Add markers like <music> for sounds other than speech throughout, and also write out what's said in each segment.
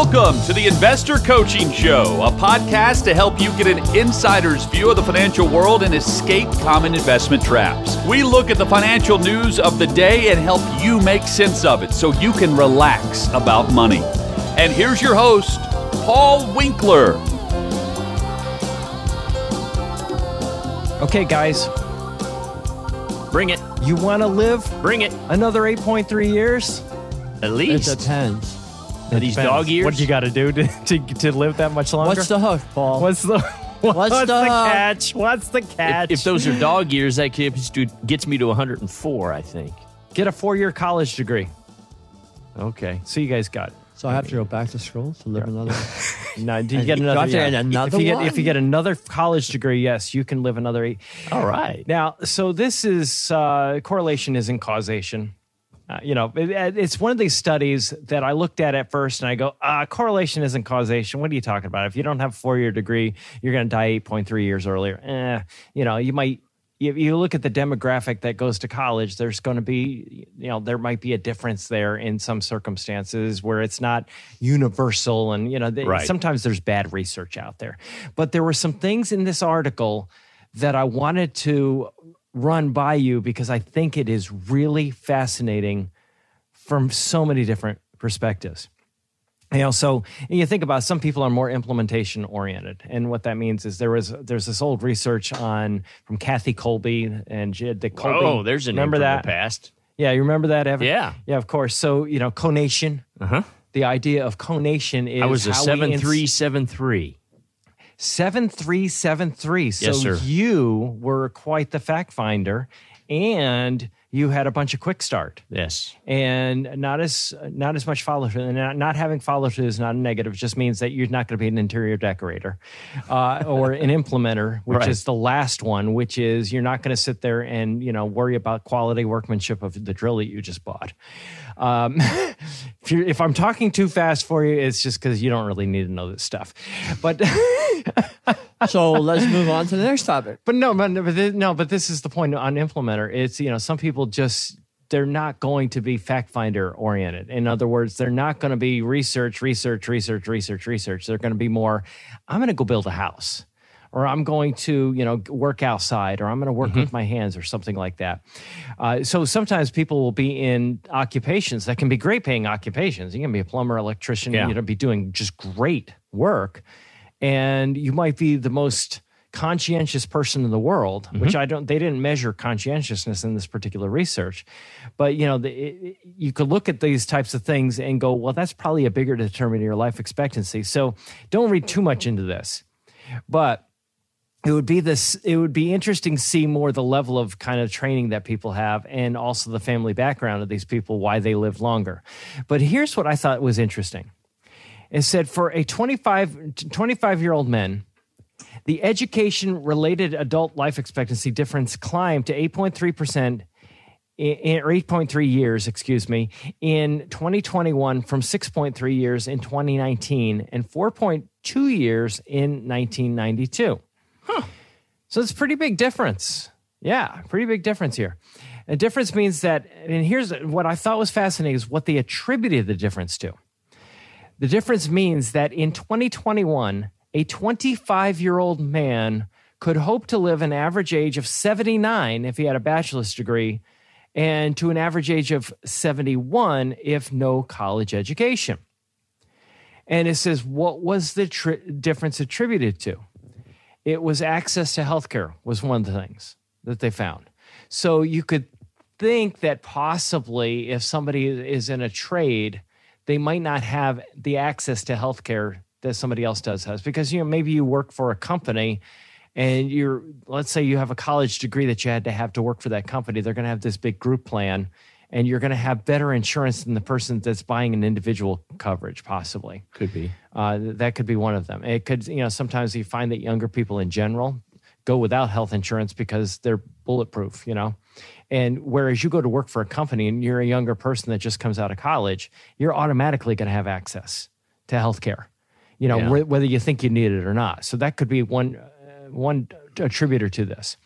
Welcome to the Investor Coaching Show, a podcast to help you get an insider's view of the financial world and escape common investment traps. We look at the financial news of the day and help you make sense of it so you can relax about money. And here's your host, Paul Winkler. Okay, guys, Bring it. you want to live Bring it. another 8.3 years? At least. It depends. Are these dog ears? What do you got to do to, to to live that much longer? What's the hook, Paul? what's the <laughs> what's, the the, catch? What's the catch? if, if those are dog ears, that gets, to, gets me to 104, I think. get a four-year college degree. Okay. So you guys got. It. so I have to go back to school to live another. <laughs> No, do you get another? got to another if you get if you get another college degree, yes, you can live another eight. All right. Now, so this is uh, correlation isn't causation. Uh, you know, it, it's one of these studies that I looked at at first and I go, uh, correlation isn't causation. What are you talking about? If you don't have a four year degree, you're going to die 8.3 years earlier. Eh, you know, you might, if you look at the demographic that goes to college, there's going to be, you know, there might be a difference there in some circumstances where it's not universal. And, you know, they, Right. sometimes there's bad research out there. But there were some things in this article that I wanted to run by you because I think it is really fascinating from so many different perspectives. You know, so you think about it, some people are more implementation oriented, and what that means is there was there's this old research on from Kathy Kolbe and Jed the Kolbe. Oh, there's an remember that? the past. Yeah, you remember that, Evan? Yeah. yeah, of course. So you know, conation. Uh-huh. The idea of conation is I was a we ins- 7373. 7373. So Yes, sir. you were quite the fact finder and you had a bunch of quick start Yes. and not as not as much follow through. And not, not having follow through is not a negative. It just means that you're not going to be an interior decorator uh, or an implementer, which Right. is the last one. Which is you're not going to sit there and you know worry about quality workmanship of the drill that you just bought. Um, <laughs> if, you're, if I'm talking too fast for you, it's just because you don't really need to know this stuff. But <laughs> so let's move on to the next topic. But no, but, but thi- no, but this is the point on implementer. It's you know some people just they're not going to be fact finder oriented. In other words, they're not going to be research, research, research, research, research. They're going to be more. I'm going to go build a house, or I'm going to you know work outside, or I'm going to work with my hands, or something like that. Uh, so sometimes people will be in occupations that can be great paying occupations. You can be a plumber, electrician, Yeah. you know, be doing just great work and you might be the most conscientious person in the world which i don't they didn't measure conscientiousness in this particular research but you know the, it, you could look at these types of things and go well that's probably a bigger determinant of your life expectancy so don't read too much into this but it would be this it would be interesting to see more the level of kind of training that people have and also the family background of these people why they live longer but here's what i thought was interesting it said for a 25 25 year old men the education related adult life expectancy difference climbed to 8.3% in, or 8.3 years, excuse me, in 2021 from 6.3 years in 2019 and 4.2 years in 1992. So it's a pretty big difference. Yeah, pretty big difference here. A difference means that, and here's what I thought was fascinating is what they attributed the difference to. The difference means that in 2021, a 25 year old man could hope to live an average age of 79 if he had a bachelor's degree, and to an average age of 71 if no college education. And it says, what was the tri- difference attributed to? It was access to healthcare was one of the things that they found. So you could think that possibly if somebody is in a trade, they might not have the access to healthcare that somebody else does has because you know maybe you work for a company and you're let's say you have a college degree that you had to have to work for that company they're going to have this big group plan and you're going to have better insurance than the person that's buying an individual coverage possibly Could be. uh, that could be one of them. It could, you know, sometimes you find that younger people in general go without health insurance because they're bulletproof, you know. And whereas you go to work for a company and you're a younger person that just comes out of college, you're automatically going to have access to health care, you know, Yeah. wh- whether you think you need it or not. So that could be one, uh, one attributor to this.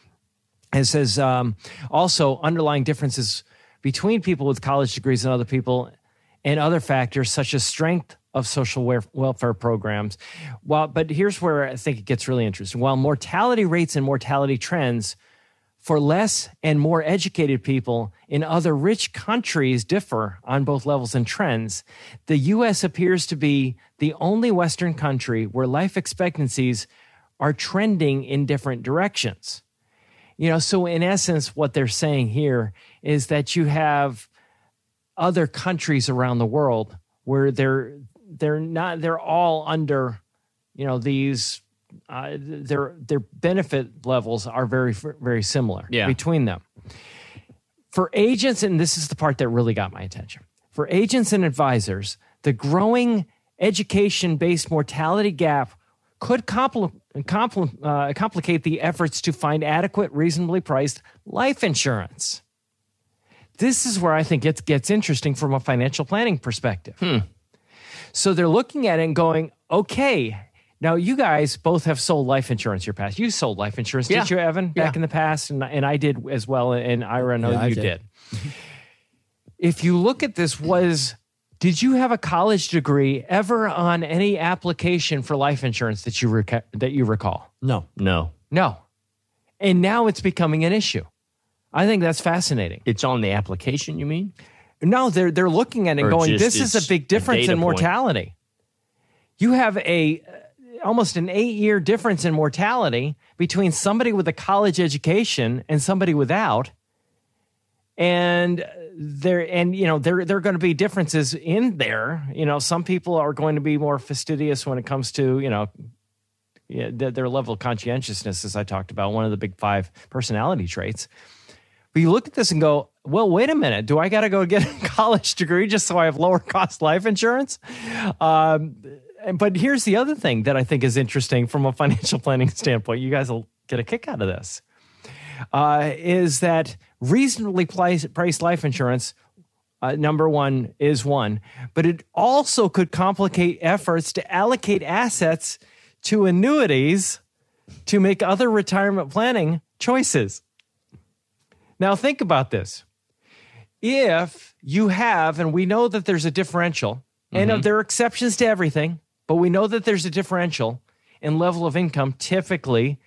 It says um, also underlying differences between people with college degrees and other people and other factors such as strength, of social welfare programs. Well, but here's where I think it gets really interesting. While mortality rates and mortality trends for less and more educated people in other rich countries differ on both levels and trends, the US appears to be the only Western country where life expectancies are trending in different directions. You know, so in essence, what they're saying here is that you have other countries around the world where they're they're not they're all under you know these uh, their their benefit levels are very very similar Yeah. between them for agents and this is the part that really got my attention for agents and advisors the growing education based mortality gap could compl- compl- uh, complicate the efforts to find adequate reasonably priced life insurance this is where I think it gets interesting from a financial planning perspective. So they're looking at it and going, okay, now you guys both have sold life insurance in your past. You sold life insurance, Yeah. did you, Evan, back Yeah. in the past? And, and I did as well. And Ira, I know Yeah, I you did. did. if you look at this, was did you have a college degree ever on any application for life insurance that you reca- that you recall? No. No, No. And now it's becoming an issue. I think that's fascinating. it's on the application. You mean? No, they're they're looking at it and Or going, just this is a big difference data in point. mortality. You have a uh, almost an eight year difference in mortality between somebody with a college education and somebody without. And there and you know there there are going to be differences in there. You know, some people are going to be more fastidious when it comes to you know their, level of conscientiousness, as I talked about, one of the big five personality traits. But you look at this and go, well, wait a minute. Do I got to go get a <laughs> college degree just so I have lower cost life insurance? Um, but here's the other thing that I think is interesting from a financial planning standpoint. You guys will get a kick out of this. Uh, is that reasonably priced, life insurance? Uh, number one is one, but it also could complicate efforts to allocate assets to annuities to make other retirement planning choices. Now, think about this. If you have, and we know that there's a differential, and there are exceptions to everything, but we know that there's a differential in level of income typically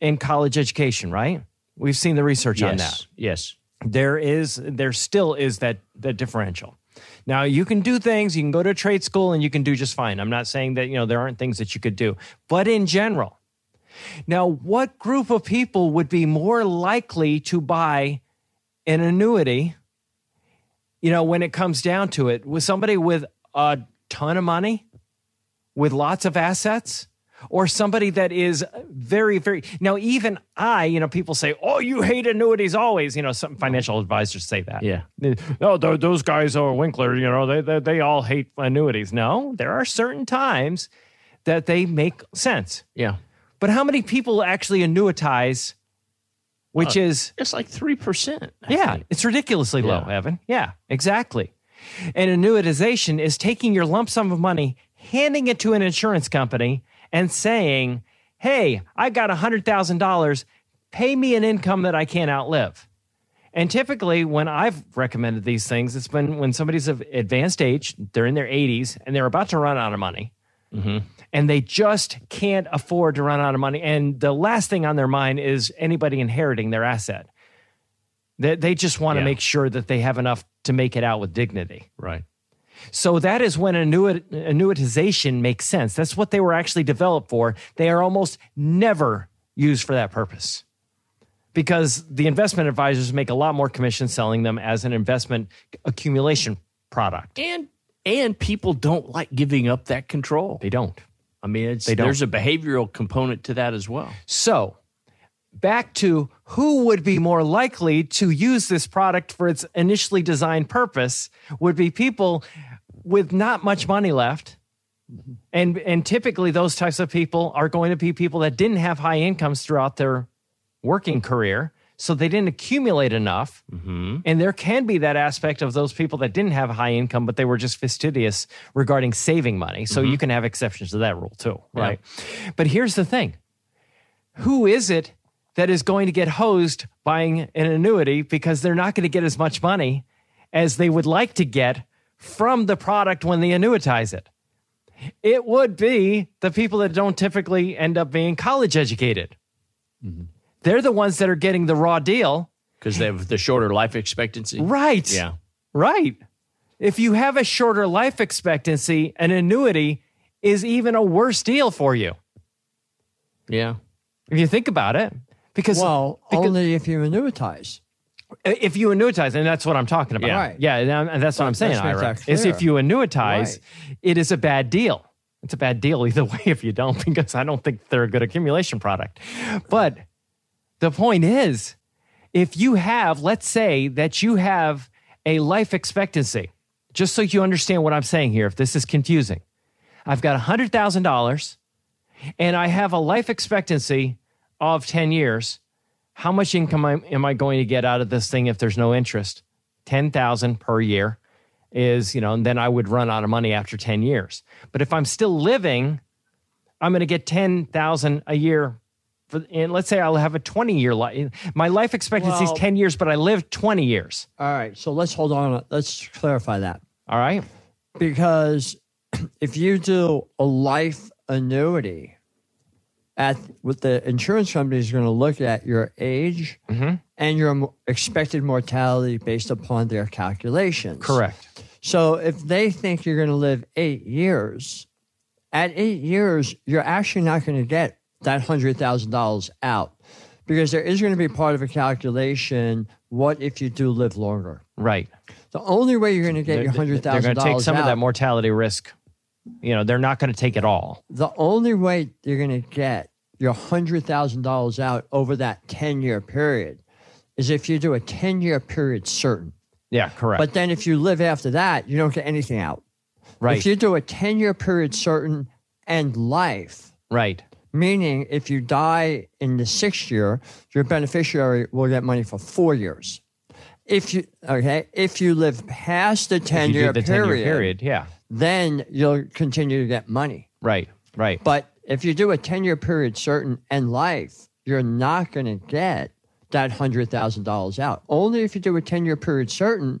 in college education, right? We've seen the research on that. Yes. there is there still is that that differential. Now you can do things you can go to a trade school and you can do just fine. I'm not saying that you know there aren't things that you could do. But in general now what group of people would be more likely to buy an annuity you know when it comes down to it? With somebody with a ton of money with lots of assets or somebody that is very very now even i you know people say oh you hate annuities always you know some financial advisors say that Yeah. No, tho- those guys are winkler you know they, they they all hate annuities no there are certain times that they make sense Yeah. but how many people actually annuitize which uh, is It's like three percent. yeah, it's ridiculously low, Yeah. Evan. Yeah, exactly. And annuitization is taking your lump sum of money, handing it to an insurance company, and saying, hey, I got $100,000. Pay me an income that I can't outlive. And typically, when I've recommended these things, it's been when somebody's of advanced age, they're in their 80s, and they're about to run out of money. Mm-hmm. And they just can't afford to run out of money. And the last thing on their mind is anybody inheriting their asset. They, they just want to Yeah. make sure that they have enough to make it out with dignity. Right. So that is when annuit- annuitization makes sense. That's what they were actually developed for. They are almost never used for that purpose because the investment advisors make a lot more commission selling them as an investment accumulation product. And and people don't like giving up that control. They don't. I mean, it's, They don't. there's a behavioral component to that as well. So, back to who would be more likely to use this product for its initially designed purpose would be people with not much money left. Mm-hmm. And and typically those types of people are going to be people that didn't have high incomes throughout their working mm-hmm. career, so they didn't accumulate enough. Mm-hmm. And there can be that aspect of those people that didn't have a high income, but they were just fastidious regarding saving money. So you can have exceptions to that rule too, right? But here's the thing who is it that is going to get hosed buying an annuity because they're not going to get as much money as they would like to get from the product when they annuitize it? It would be the people that don't typically end up being college educated. Mm-hmm. They're the ones that are getting the raw deal. because they have the shorter life expectancy. Right. Yeah. Right. If you have a shorter life expectancy, an annuity is even a worse deal for you. Yeah. If you think about it. Because Well, because- only if you annuitize. If you annuitize, and that's what I'm talking about. Yeah. Right. Yeah, and and that's what I'm saying, let's Ira. that Is if you annuitize, Right. it is a bad deal. It's a bad deal either <laughs> way if you don't, because I don't think they're a good accumulation product. But the point is, if you have, let's say that you have a life expectancy, just so you understand what I'm saying here, if this is confusing, I've got $100,000 and I have a life expectancy of 10 years. How much income am am I going to get out of this thing if there's no interest? 10,000 per year is, you know, and then I would run out of money after 10 years. But if I'm still living, I'm going to get 10,000 a year for and let's say I'll have a 20 year life. My life expectancy is 10 years, but I live 20 years. All right. So let's hold on. Let's clarify that. All right? because <clears throat> if you do a life annuity at what the insurance company is going to look at your age mm-hmm. and your expected mortality based upon their calculations Correct. so if they think you're going to live eight years at eight years you're actually not going to get that $100000 out because there is going to be part of a calculation what if you do live longer Right. the only way you're going to get your They're- hundred They're going to take some out, of that mortality risk. You know, they're not going to take it all. the only way you're going to get your hundred thousand dollars out over that ten year period is if you do a ten year period certain. Yeah, correct. But then if you live after that, you don't get anything out. right. If you do a ten year period certain and life, right. meaning if you die in the sixth year, your beneficiary will get money for four years. If you okay, if you live past the ten year do the 10 year period, period. Yeah. Then you'll continue to get money. Right. Right. But if you do a 10 year period certain and life, you're not going to get that $100,000 out. Only if you do a 10 year period certain,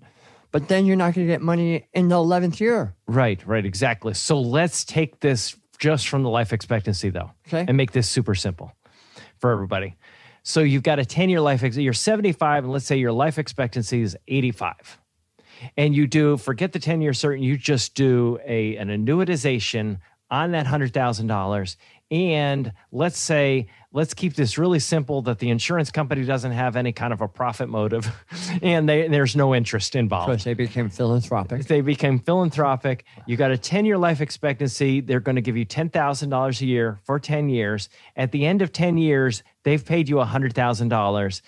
but then you're not going to get money in the 11th year. Right, right, exactly. So let's take this just from the life expectancy though, Okay. and make this super simple for everybody. So you've got a 10 year life, ex- you're 75, and let's say your life expectancy is 85. And you do, forget the 10 year certain, you just do a, an annuitization on that $100,000. And let's say, let's keep this really simple that the insurance company doesn't have any kind of a profit motive <laughs> and they, there's no interest involved Because they became philanthropic. they became philanthropic. You got a 10 year life expectancy. They're going to give you $10,000 a year for 10 years. At the end of 10 years, they've paid you $100,000.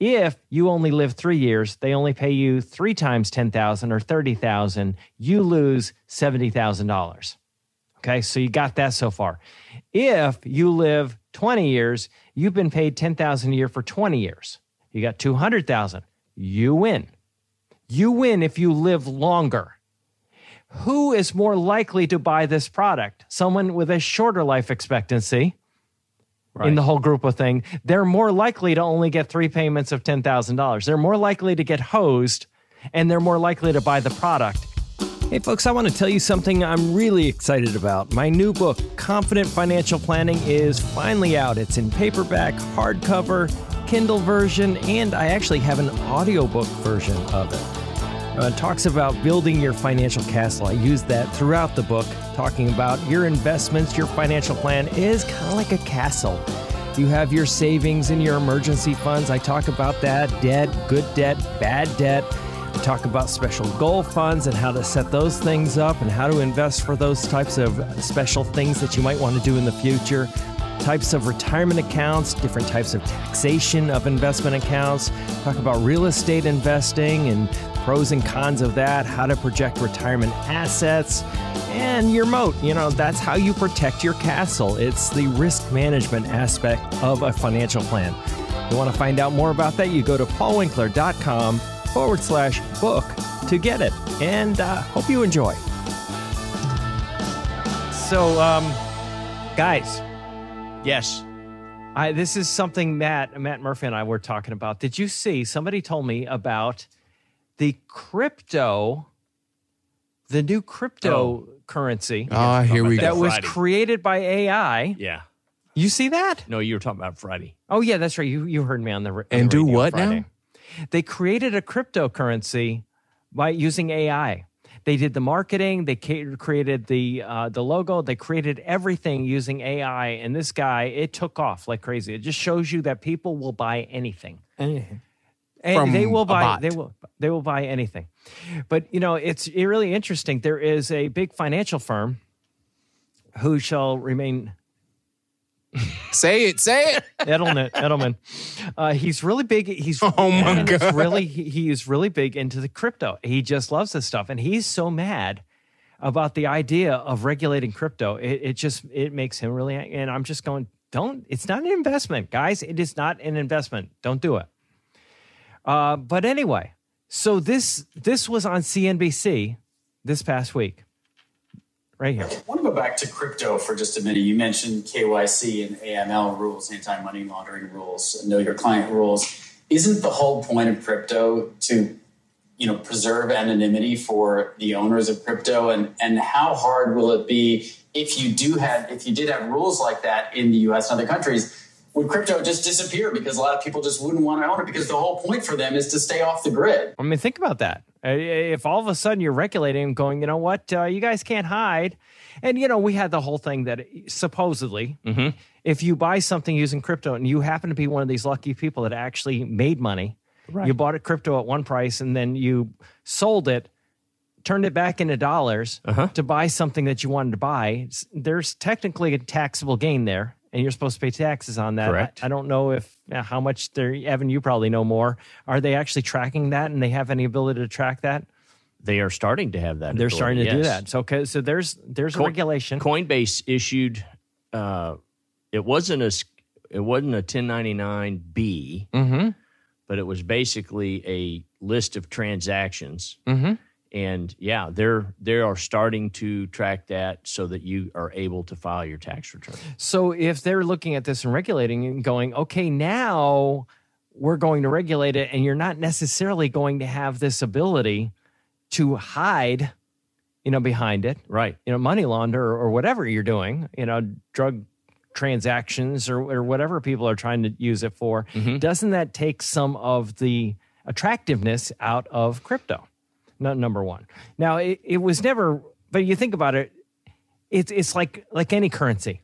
If you only live three years, they only pay you three times 10,000 or 30,000. You lose $70,000. Okay, so you got that so far. If you live 20 years, you've been paid 10,000 a year for 20 years. You got 200,000. You win. You win if you live longer. Who is more likely to buy this product? Someone with a shorter life expectancy in the whole group of thing. They're more likely to only get three payments of $10,000. They're more likely to get hosed and they're more likely to buy the product. Hey, folks, I want to tell you something I'm really excited about. My new book, Confident Financial Planning, is finally out. It's in paperback, hardcover, Kindle version, and I actually have an audiobook version of it. Uh, talks about building your financial castle. I use that throughout the book, talking about your investments, your financial plan is kind of like a castle. You have your savings and your emergency funds. I talk about that debt, good debt, bad debt. We talk about special goal funds and how to set those things up and how to invest for those types of special things that you might want to do in the future. Types of retirement accounts, different types of taxation of investment accounts. Talk about real estate investing and pros and cons of that, how to project retirement assets, and your moat. You know, that's how you protect your castle. It's the risk management aspect of a financial plan. You want to find out more about that? You go to paulwinkler.com forward slash book to get it. And uh, hope you enjoy. So, um, guys, Yes. I, this is something Matt Matt Murphy and I were talking about. Did you see? Somebody told me about the crypto the new cryptocurrency Ah, here we that go. was Friday. created by AI. Yeah. You see that? No, you were talking about Friday. Oh yeah, that's right. You you heard me on the, on And the do radio what now? They created a cryptocurrency by using AI. They did the marketing. They created the uh, the logo. They created everything using AI. And this guy, it took off like crazy. It just shows you that people will buy anything. Anything. And they will buy they will they will buy anything. But you know, it's really interesting. There is a big financial firm who shall remain <laughs> Say it, say it. Edelman. Edelman. Uh, he's really big. He's Oh, my God. Really, he, he is really big into the crypto. He just loves this stuff, and he's so mad about the idea of regulating crypto. It, it just it makes him really. And I'm just going, don't. It's not an investment, guys. It is not an investment. Don't do it. Uh, but anyway, so this this was on CNBC this past week, right here. I want to go back to crypto for just a minute. You mentioned KYC and AML rules, anti money laundering rules, know your client rules. Isn't the whole point of crypto to you know preserve anonymity for the owners of crypto and and how hard will it be if you do have if you did have rules like that in the US and other countries would crypto just disappear because a lot of people just wouldn't want to own it because the whole point for them is to stay off the grid I mean, think about that. Uh, If all of a sudden you're regulating and going, you know what, uh, you guys can't hide. And, you know, we had the whole thing that supposedly, if you buy something using crypto and you happen to be one of these lucky people that actually made money, you bought it crypto at one price and then you sold it, turned it back into dollars to buy something that you wanted to buy, there's technically a taxable gain there. And you're supposed to pay taxes on that. Correct. I, I don't know if uh, how much they're Evan. You probably know more. Are they actually tracking that, and they have any ability to track that? They are starting to have that. They're authority, starting to do that. So, okay, so there's there's a regulation. Coinbase issued. Uh, it wasn't a It wasn't a 1099 Mm-hmm. but it was basically a list of transactions. Mm-hmm. And yeah, they're they are starting to track that so that you are able to file your tax return. So if they're looking at this and regulating and going, okay, now we're going to regulate it, and you're not necessarily going to have this ability to hide, you know, behind it, Right. you know, money launder or, or whatever you're doing, you know, drug transactions or, or whatever people are trying to use it for, mm-hmm. doesn't that take some of the attractiveness out of crypto? Not number one. Now it, it was never, but you think about it, it's it's like like any currency.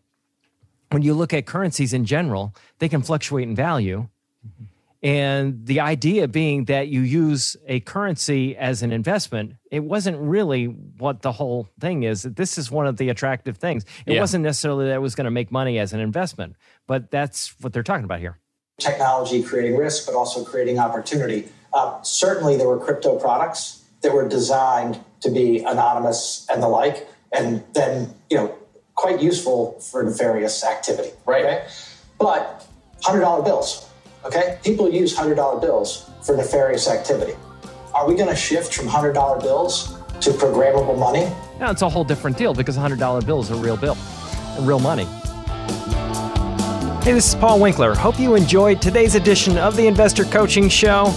When you look at currencies in general, they can fluctuate in value. And the idea being that you use a currency as an investment, it wasn't really what the whole thing is. This is one of the attractive things. It Yeah. wasn't necessarily that it was going to make money as an investment, but that's what they're talking about here. technology creating risk, but also creating opportunity. Uh, certainly, there were crypto products that were designed to be anonymous and the like, and then you know quite useful for nefarious activity. Right. Okay? But hundred dollar bills. Okay, people use hundred dollar bills for nefarious activity. Are we going to shift from hundred dollar bills to programmable money? Now it's a whole different deal because a hundred dollar bill is a real bill, real money. Hey, this is Paul Winkler. Hope you enjoyed today's edition of the Investor Coaching Show.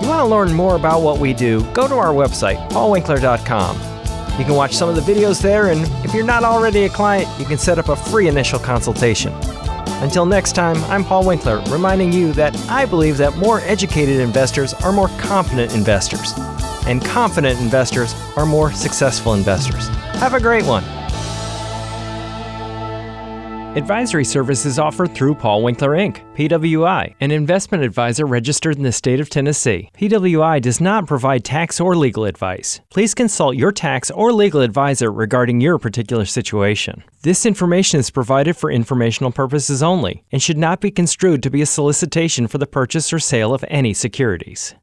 You want to learn more about what we do? Go to our website, paulwinkler.com. You can watch some of the videos there, and if you're not already a client, you can set up a free initial consultation. Until next time, I'm Paul Winkler, reminding you that I believe that more educated investors are more confident investors, and confident investors are more successful investors. Have a great one. Advisory services offered through Paul Winkler Inc., PWI, an investment advisor registered in the state of Tennessee. PWI does not provide tax or legal advice. Please consult your tax or legal advisor regarding your particular situation. This information is provided for informational purposes only and should not be construed to be a solicitation for the purchase or sale of any securities.